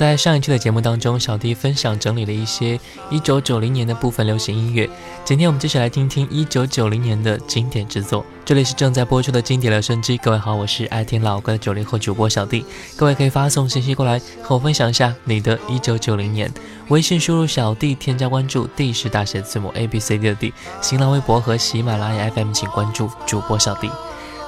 在上一期的节目当中，小弟分享整理了一些一九九零年的部分流行音乐。今天我们继续来听听一九九零年的经典之作。这里是正在播出的经典留声机，各位好，我是爱听老歌的九零后主播小弟。各位可以发送信息过来和我分享一下你的一九九零年。微信输入小弟添加关注，D 是大写字母 A B C D 的 D。新浪微博和喜马拉雅 FM 请关注主播小弟。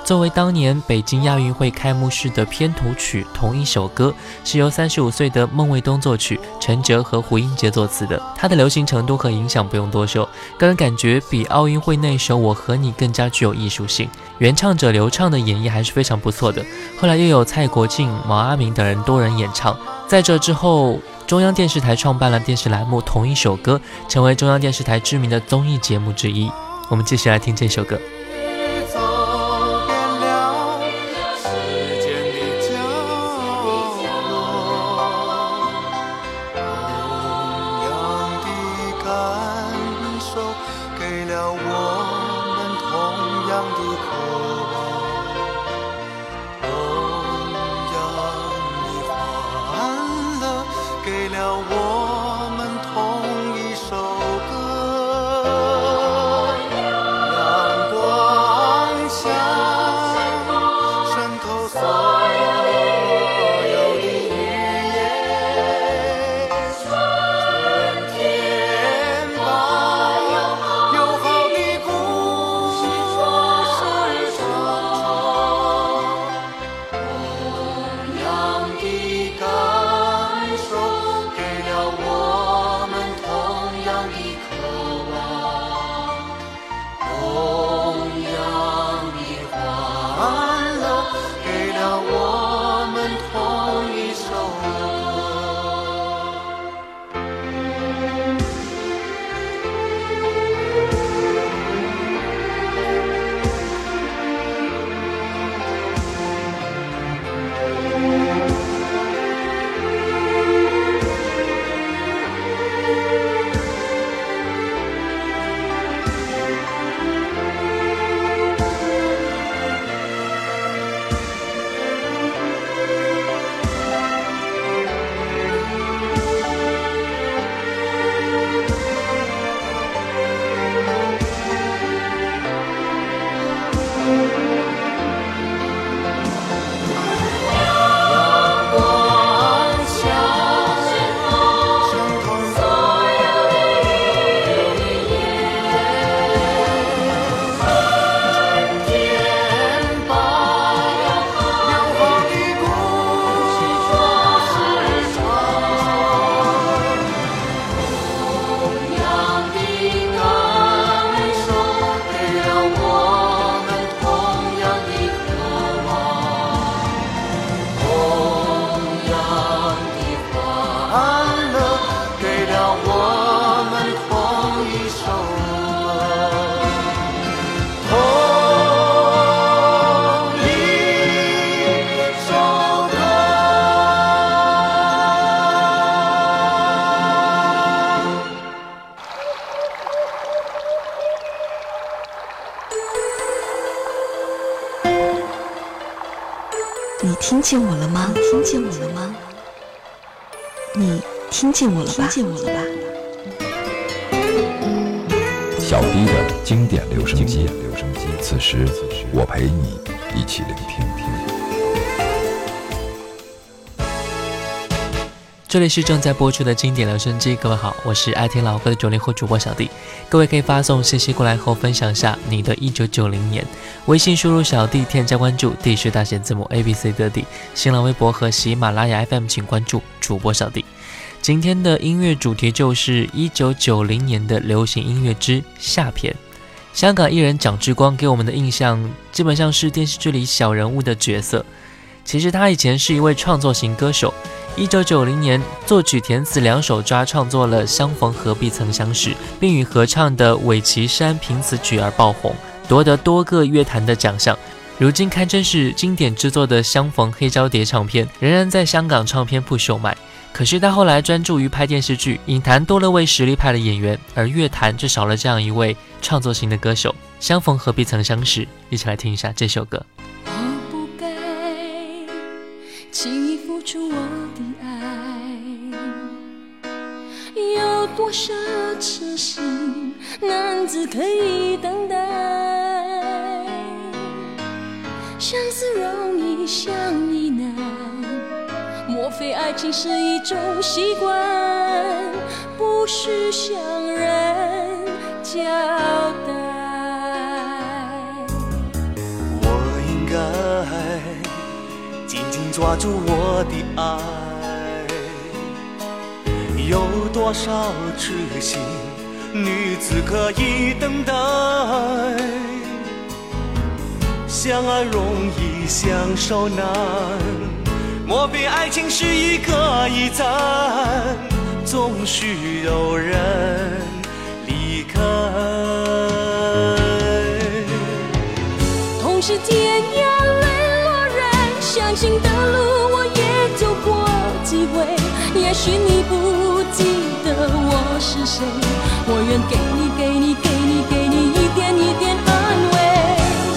作为当年北京亚运会开幕式的片头曲，同一首歌是由三十五岁的孟卫东作曲，陈哲和胡英杰作词的。它的流行程度和影响不用多说，个人感觉比奥运会那首《我和你》更加具有艺术性。原唱者刘畅的演绎还是非常不错的。后来又有蔡国庆、毛阿敏等人多人演唱。在这之后，中央电视台创办了电视栏目《同一首歌》，成为中央电视台知名的综艺节目之一。我们继续来听这首歌。听见我了吗？你听见我了吧？听见我了吧？小 D 的经典留声机，此时我陪你一起聆听。这里是正在播出的经典留声机，各位好，我是爱听老歌的九零后主播小弟。各位可以发送信息过来后分享一下你的一九九零年，微信输入小弟添加关注，D 是大写字母 A B C 的 D。新浪微博和喜马拉雅 FM 请关注主播小弟。今天的音乐主题就是一九九零年的流行音乐之下篇。香港艺人蒋志光给我们的印象基本上是电视剧里小人物的角色，其实他以前是一位创作型歌手。一九九零年，作曲填词两首抓创作了《相逢何必曾相识》，并与合唱的韦奇山凭此曲而爆红，夺得多个乐坛的奖项。如今堪称是经典之作的《相逢》黑胶碟唱片，仍然在香港唱片铺售卖。可是他后来专注于拍电视剧，影坛多了位实力派的演员，而乐坛却少了这样一位创作型的歌手。《相逢何必曾相识》，一起来听一下这首歌。多少痴心男子可以等待？相思容易相依难，莫非爱情是一种习惯，不需向人交代？我应该紧紧抓住我的爱。有多少痴心女子可以等待？相爱容易相守难，莫非爱情是一个驿站，总需有人离开。同是天涯沦落人，相信的路愿给你，给你，给你，给你一点一点安慰。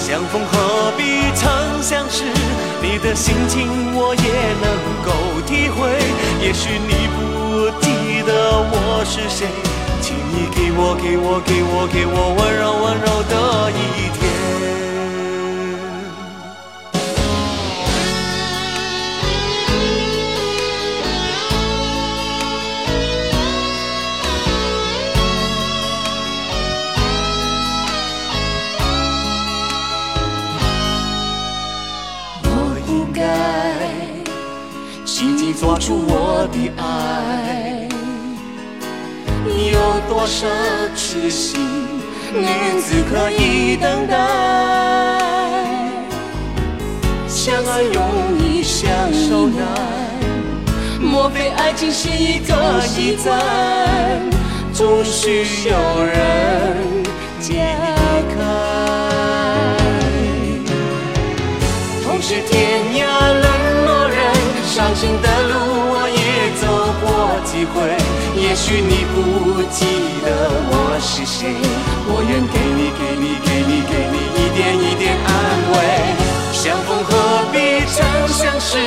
相逢何必曾相识，你的心情我也能够体会。也许你不记得我是谁，请你给我，给我，给我，给我温柔温柔的一抓住我的爱，有多少痴心女子可以等待？相爱容易相守难，莫非爱情是一个驿站，总需有人解开？同是天涯沦，伤心的。路我，也走过几回，也许你不记得我是谁，我愿给你，给你，给你，给你一点一点安慰。相逢何必曾相识，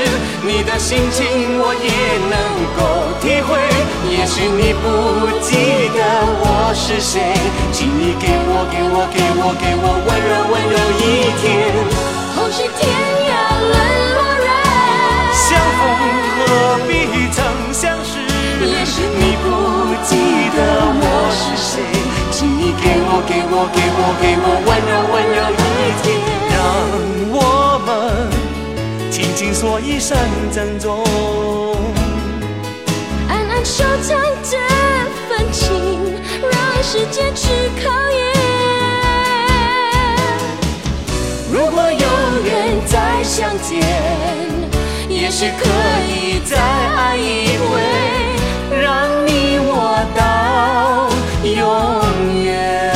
你的心情我也能够体会。也许你不记得我是谁，请你给我，给我，给我，给我温柔温柔一天。同是天何必曾相识。也许你不记得我是谁，请你给我，给我，给我，给我温柔温柔一点，让我们轻轻说一声珍重，暗暗收藏这份情，让时间去考验。如果有缘再相见，也许可以再爱一回。让你我到永远。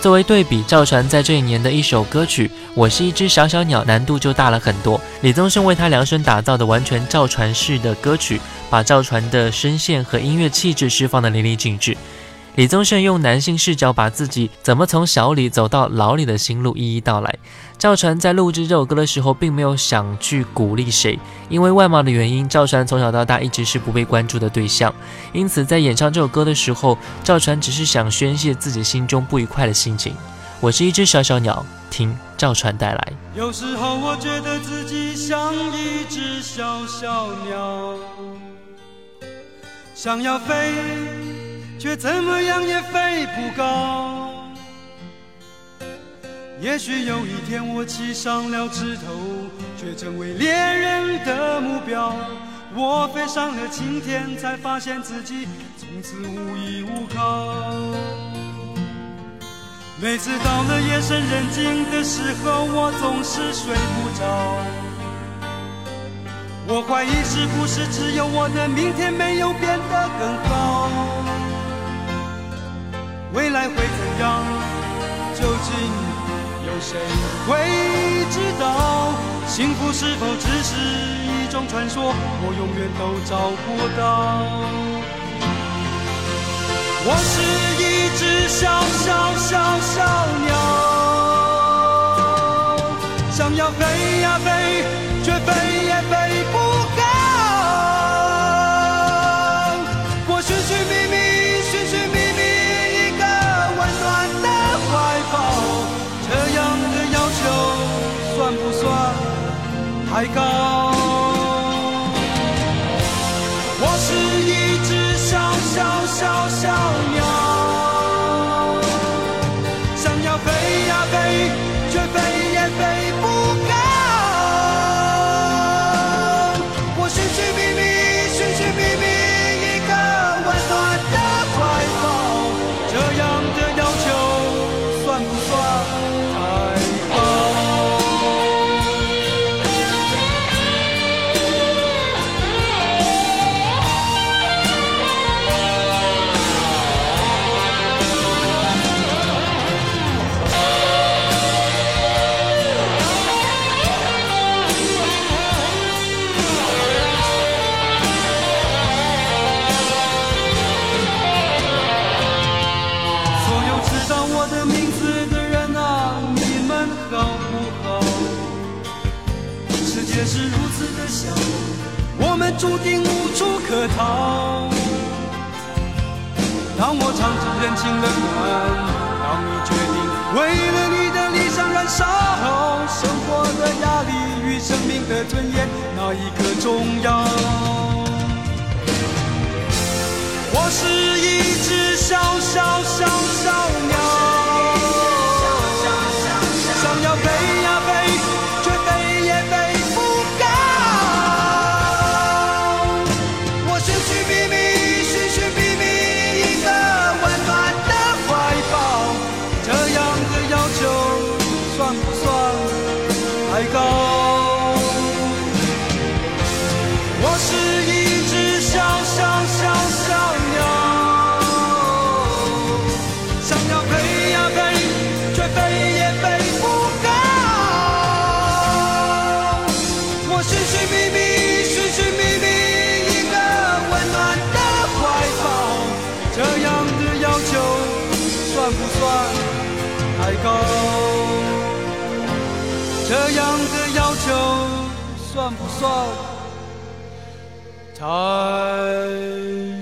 作为对比，赵传在这一年的一首歌曲《我是一只小小鸟》难度就大了很多。李宗盛为他量身打造的完全赵传式的歌曲，把赵传的声线和音乐气质释放的淋漓尽致。李宗盛用男性视角，把自己怎么从小李走到老李的心路一一道来。赵传在录制这首歌的时候，并没有想去鼓励谁，因为外貌的原因，赵传从小到大一直是不被关注的对象。因此，在演唱这首歌的时候，赵传只是想宣泄自己心中不愉快的心情。我是一只小小鸟，听赵传带来。有时候我觉得自己像一只小小鸟，想要飞，却怎么样也飞不高。也许有一天我栖上了枝头，却成为猎人的目标。我飞上了青天，才发现自己从此无依无靠。每次到了夜深人静的时候，我总是睡不着。我怀疑是不是只有我的明天没有变得更好？未来会怎样？究竟？有谁会知道，幸福是否只是一种传说？我永远都找不到。我是一只小小小小鸟，想要飞呀飞，当我尝尽人情冷暖，当你决定为了你的理想燃烧，生活的压力与生命的尊严，哪一个重要？我是一只小小小小鸟算不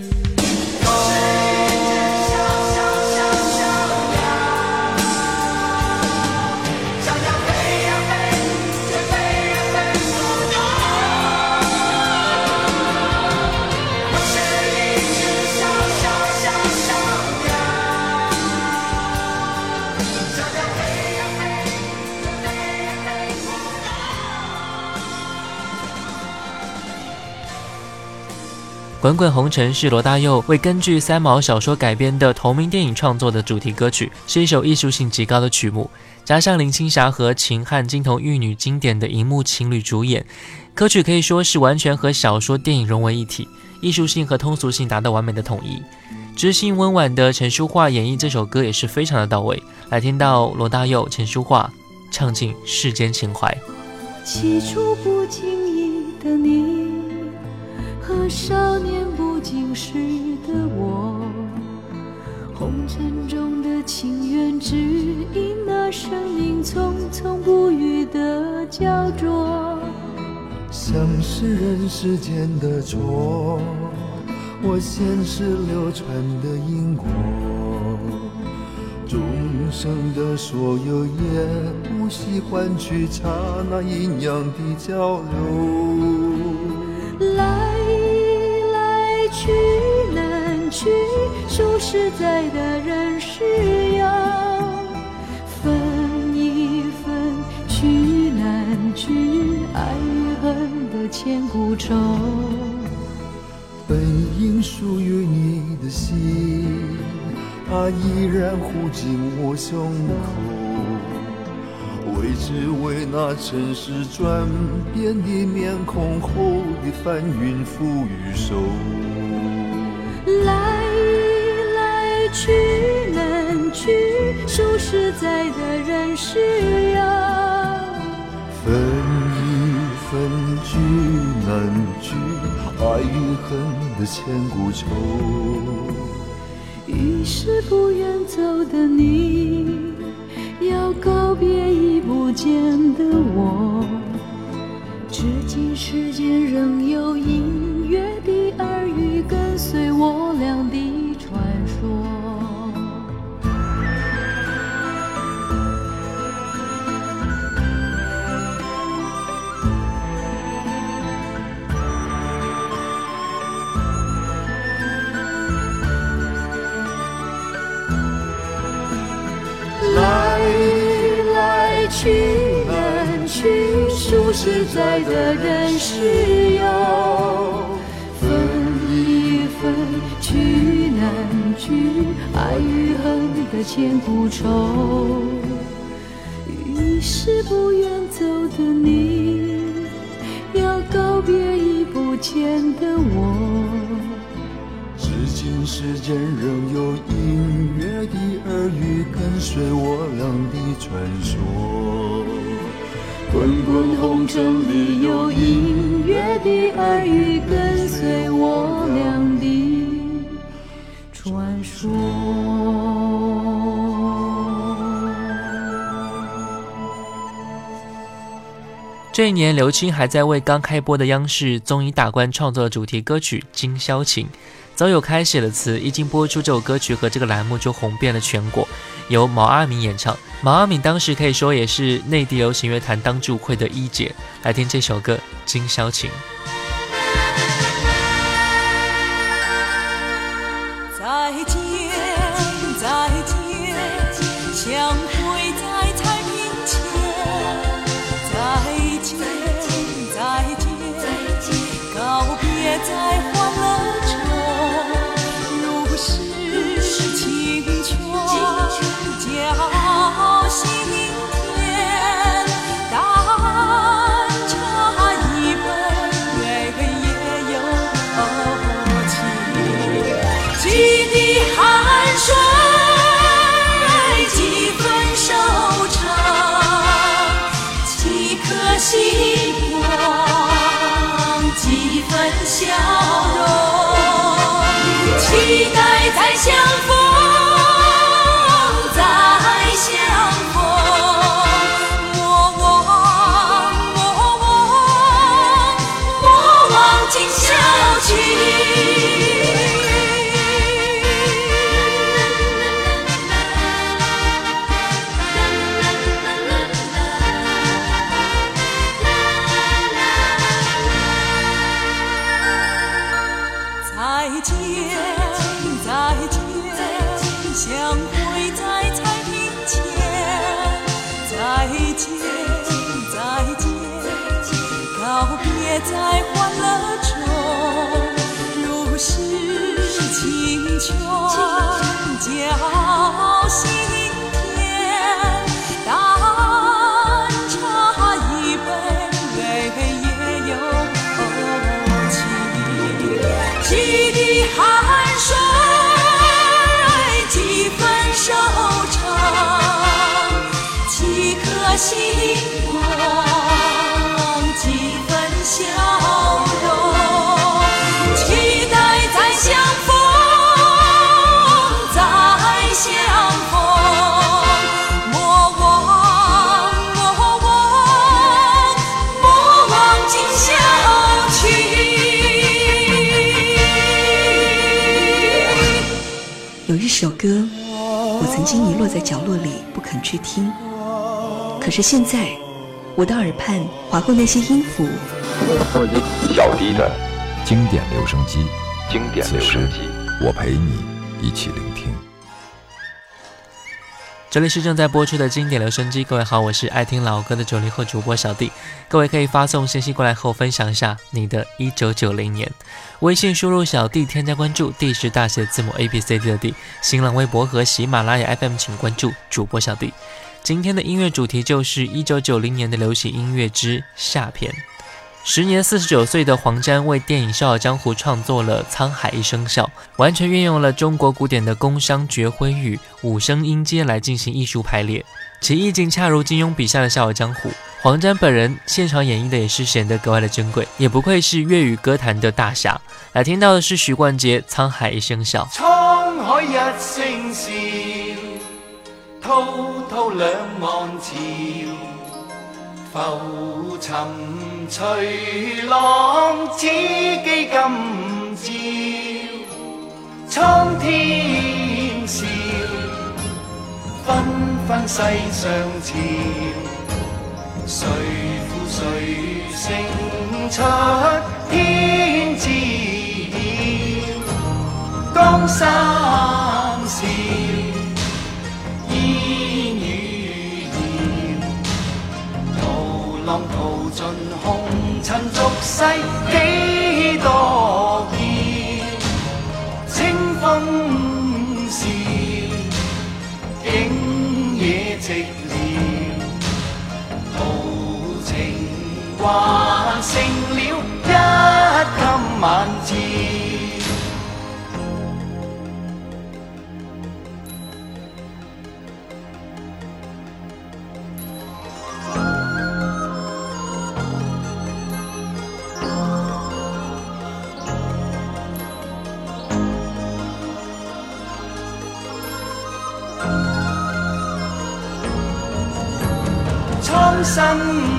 滚滚红尘》是罗大佑为根据三毛小说改编的同名电影创作的主题歌曲，是一首艺术性极高的曲目。加上林青霞和秦汉金童玉女经典的荧幕情侣主演，歌曲可以说是完全和小说电影融为一体，艺术性和通俗性达到完美的统一。知性温婉的陈淑桦演绎这首歌也是非常的到位。来听到罗大佑、陈淑桦唱尽世间情怀。起初不经意的你。和少年不经事的我，红尘中的情缘，只因那生命匆匆不语的焦灼。像是人世间的错，我前世流传的因果，众生的所有也不惜换取刹那阴阳的交流。来。去难去，说实在的人是要分一分。去难去，爱与恨的千古愁。本应属于你的心，它依然护紧我胸口。为只为那尘世转变的面孔后的翻云覆雨手。去难去，说实在的人是要分一分聚难聚，爱与恨的千古愁。于是不愿走的你，要告别已不见的我。至今世间仍有隐去难去，数十载的人世游分一分，聚难聚，爱与恨的千古愁。于是不愿走的你，要告别已不见的我。世间仍有隐约的耳语，跟随我俩的传说。滚滚红尘里有隐约的耳语，跟随我俩的传说。这一年，刘青还在为刚开播的央视综艺大观创作主题歌曲《今宵情》。早有开写的词，一经播出，这首歌曲和这个栏目就红遍了全国，由毛阿敏演唱。毛阿敏当时可以说也是内地流行乐坛当之无愧的一姐。来听这首歌《今宵情》。歌，我曾经遗落在角落里不肯去听，可是现在，我的耳畔划过那些音符，小迪的经典留声机，经典留声机，我陪你一起聆听。这里是正在播出的经典留声机，各位好，我是爱听老歌的九零后主播小弟。各位可以发送信息过来和我分享一下你的一九九零年。微信输入小弟添加关注，D 是大写字母 A B C D 的 D。新浪微博和喜马拉雅 FM 请关注主播小弟。今天的音乐主题就是一九九零年的流行音乐之下篇。时年四十九岁的黄沾为电影《笑傲江湖》创作了《沧海一声笑》，完全运用了中国古典的宫商角徽语、五声音阶来进行艺术排列，其意境恰如金庸笔下的《笑傲江湖》。黄沾本人现场演绎的也是显得格外的珍贵，也不愧是粤语歌坛的大侠。来听到的是许冠杰《沧海一声笑》。沧海一聲笑，滔滔兩岸潮，浮沉隨浪，此機今朝。蒼天笑，紛紛世上潮，誰負誰勝出天知晓。江山笑，浪淘盡紅塵俗世幾多嬌，清風笑，景野寂寥，豪情還剩了一襟晚照。真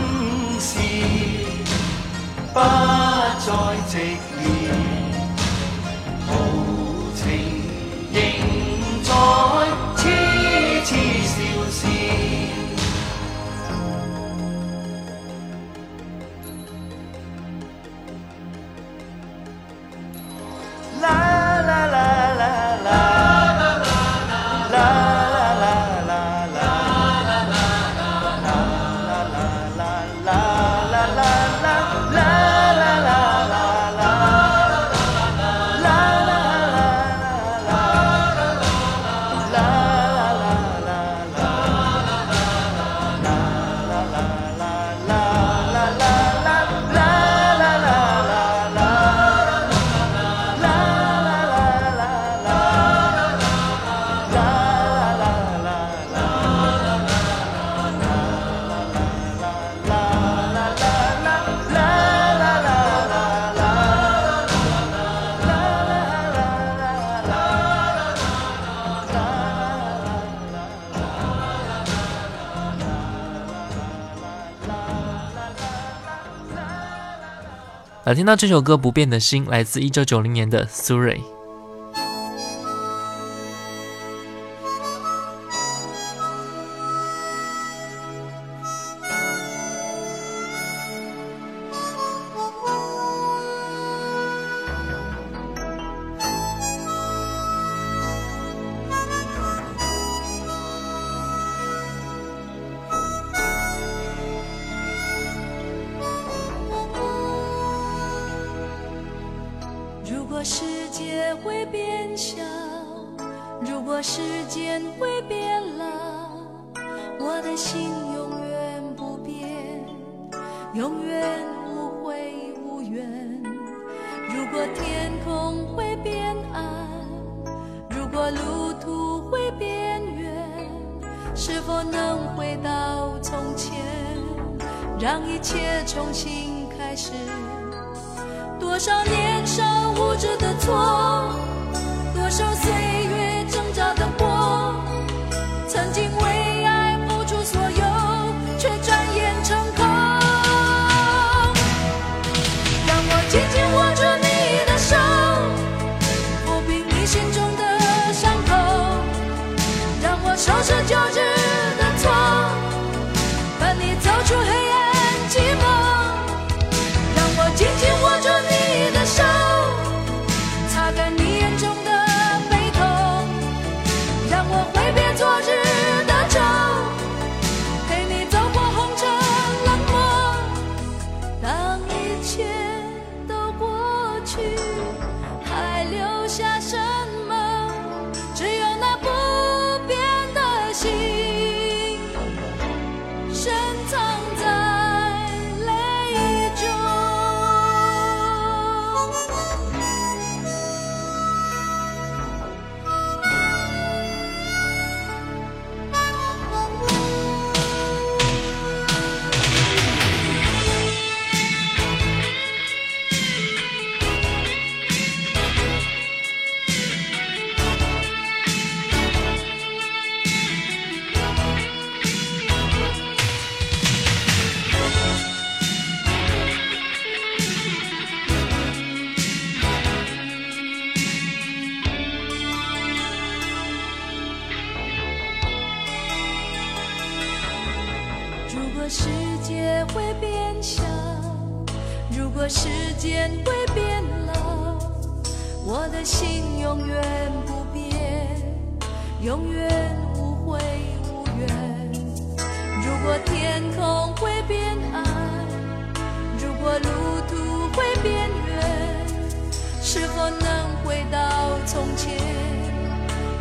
来听到这首歌《不变的心》，来自一九九零年的苏芮。果世界会变小，如果时间会变老，我的心永远不变，永远无悔无怨。如果天空会变暗，如果路途会变远，是否能回到从前，让一切重新开始？多少年少无知的错，多少岁去，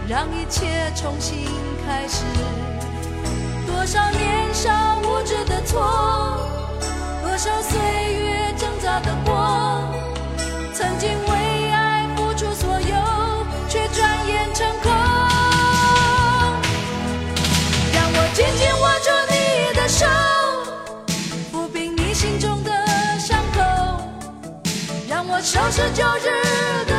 让一切重新开始？多少年少无知的错，多少岁月挣扎的过，曾经为爱付出所有，却转眼成空。让我紧紧握住你的手，抚平你心中的伤口，让我收拾旧日的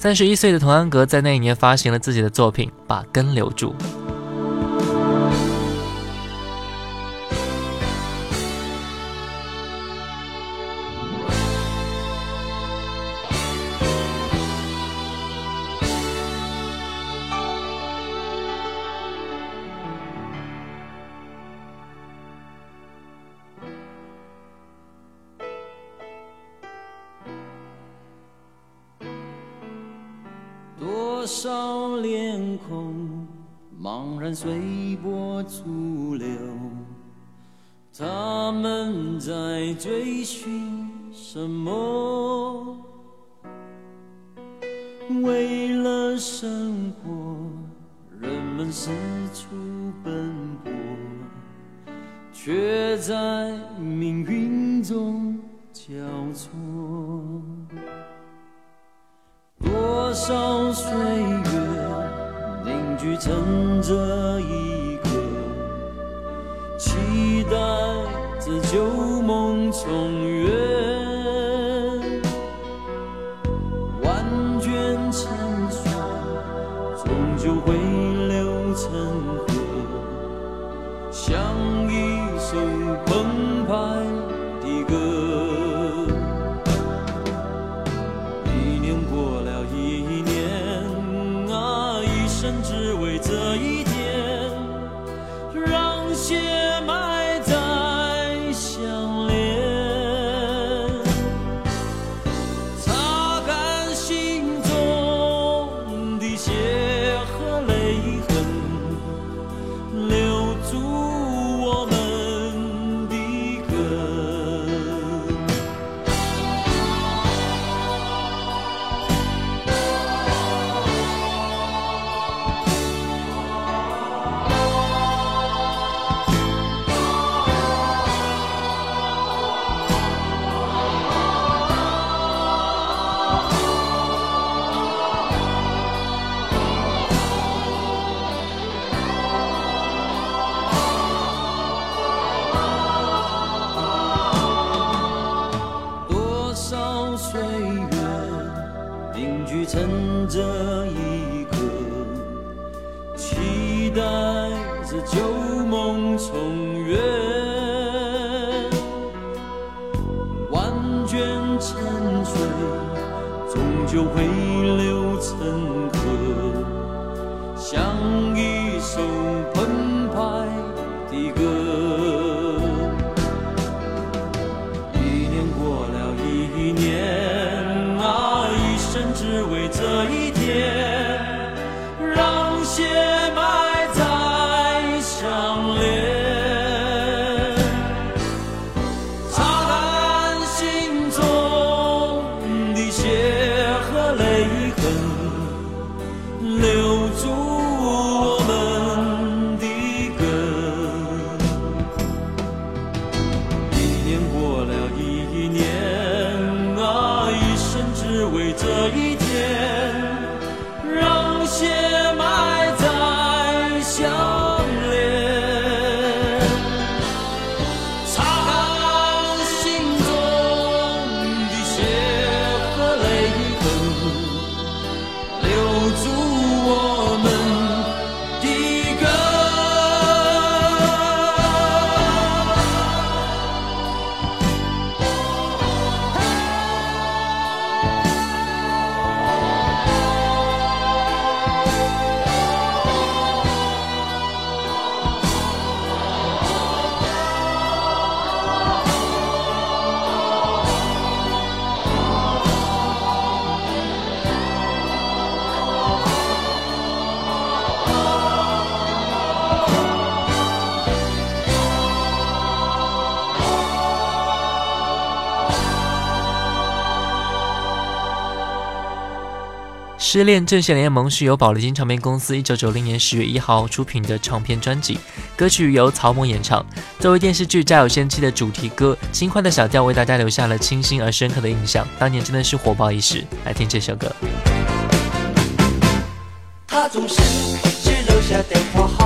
三十一岁的童安格在那一年发行了自己的作品《把根留住》。期待着旧梦重圆。失恋阵线联盟是由宝丽金唱片公司一九九零年十月一号出品的唱片专辑，歌曲由曹猛演唱。作为电视剧《家有仙妻》的主题歌，轻快的小调为大家留下了清新而深刻的印象，当年真的是火爆一时。来听这首歌。他总是只留下电话号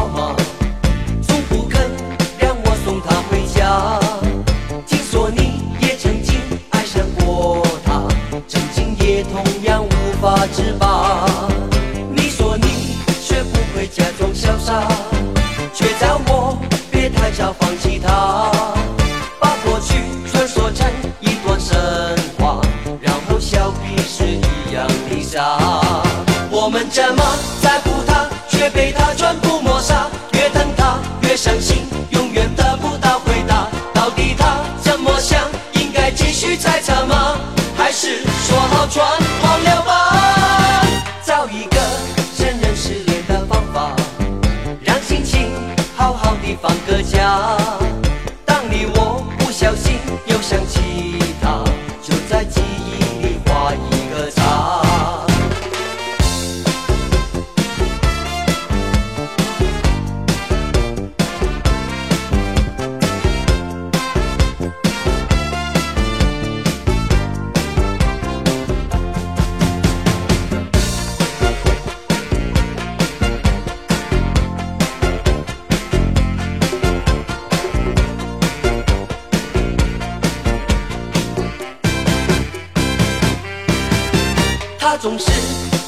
他总是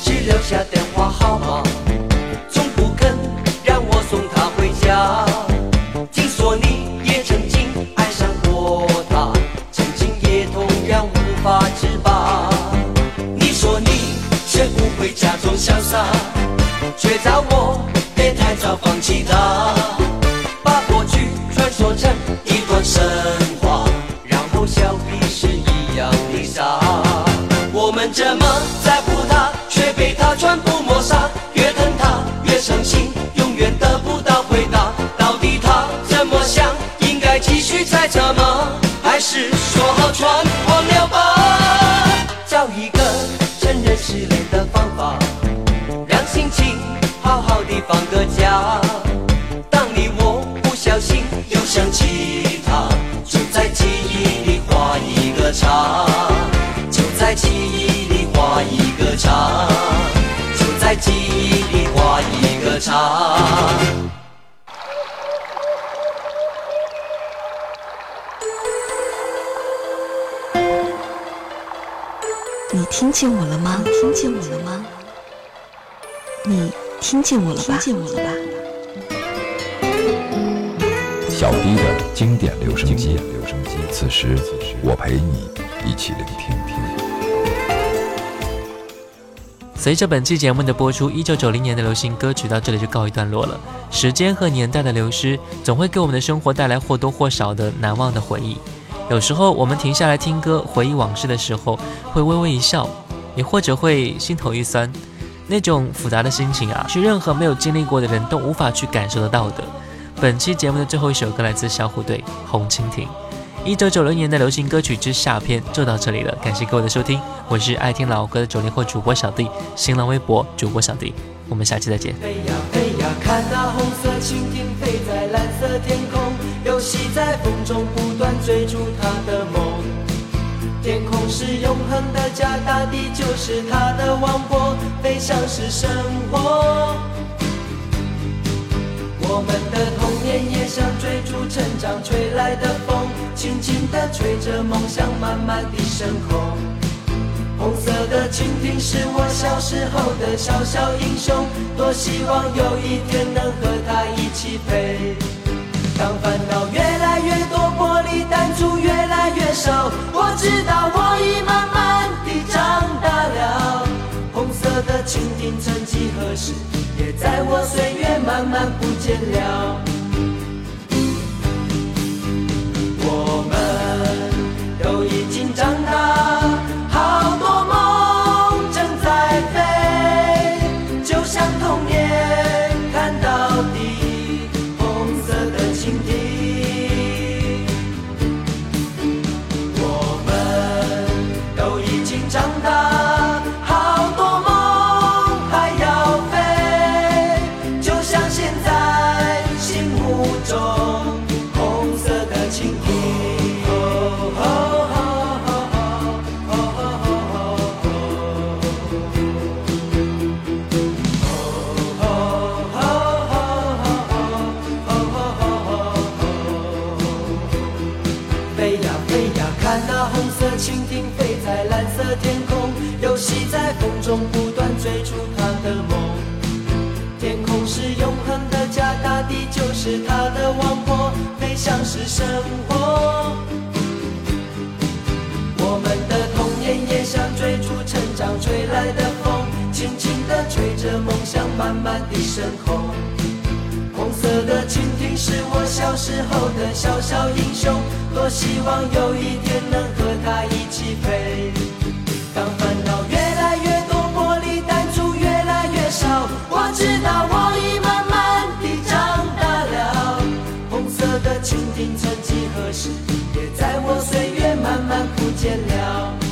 只留下电话号码，从不肯让我送他回家。听说你也曾经爱上过他，曾经也同样无法自拔。你说你学不会假装潇洒，却叫我别太早放弃他，把过去传说成一段神话，然后笑彼是一样的傻。我们这么你听见我了吗？听见我了吗？你听见我了吧？听见我了吧？小迪的经典留声机，留声机。此时，我陪你一起聆听随着本期节目的播出，一九九零年的流行歌曲到这里就告一段落了。时间和年代的流失，总会给我们的生活带来或多或少的难忘的回忆。有时候我们停下来听歌，回忆往事的时候，会微微一笑，也或者会心头一酸。那种复杂的心情啊，是任何没有经历过的人都无法去感受得到的。本期节目的最后一首歌来自小虎队《红蜻蜓》。一九九零年的流行歌曲之下篇就到这里了，感谢各位的收听，我是爱听老歌的九零后主播小弟，新浪微博主播小弟，我们下期再见。飞呀飞呀，看那红色蜻蜓飞在蓝色天空，游戏在风中不断追逐它的梦。天空是永恒的家，大地就是它的王国，飞翔是生活。我们的童年也像追逐成长吹来的风，轻轻地吹着梦想，慢慢地升空。红色的蜻蜓是我小时候的小小英雄，多希望有一天能和它一起飞。当烦恼越来越多，玻璃弹珠越来越少，我知道我已慢慢地长大了。红色的蜻蜓曾几何时，也在我岁月慢慢不见了。的天空，游戏在风中不断追逐他的梦。天空是永恒的家，大地就是他的王国，飞翔是生活。我们的童年也像追逐成长吹来的风，轻轻地吹着梦想慢慢地升空。红色的蜻蜓是我小时候的小小英雄，多希望有一天能和它一起飞。当烦恼越来越多玻璃弹珠越来越少我知道我已慢慢地长大了。红色的蜻蜓曾几何时也在我岁月慢慢不见了。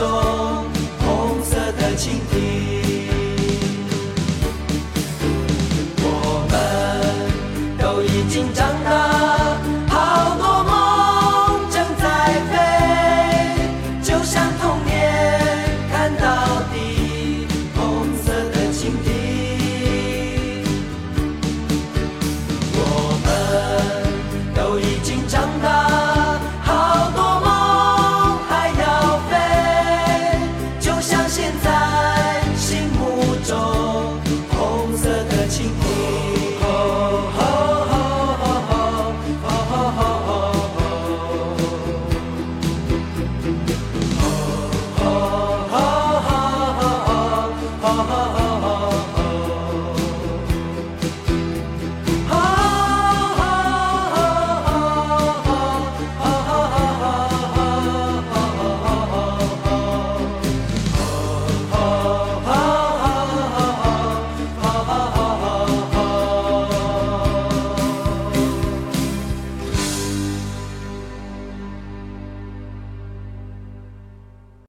mucho.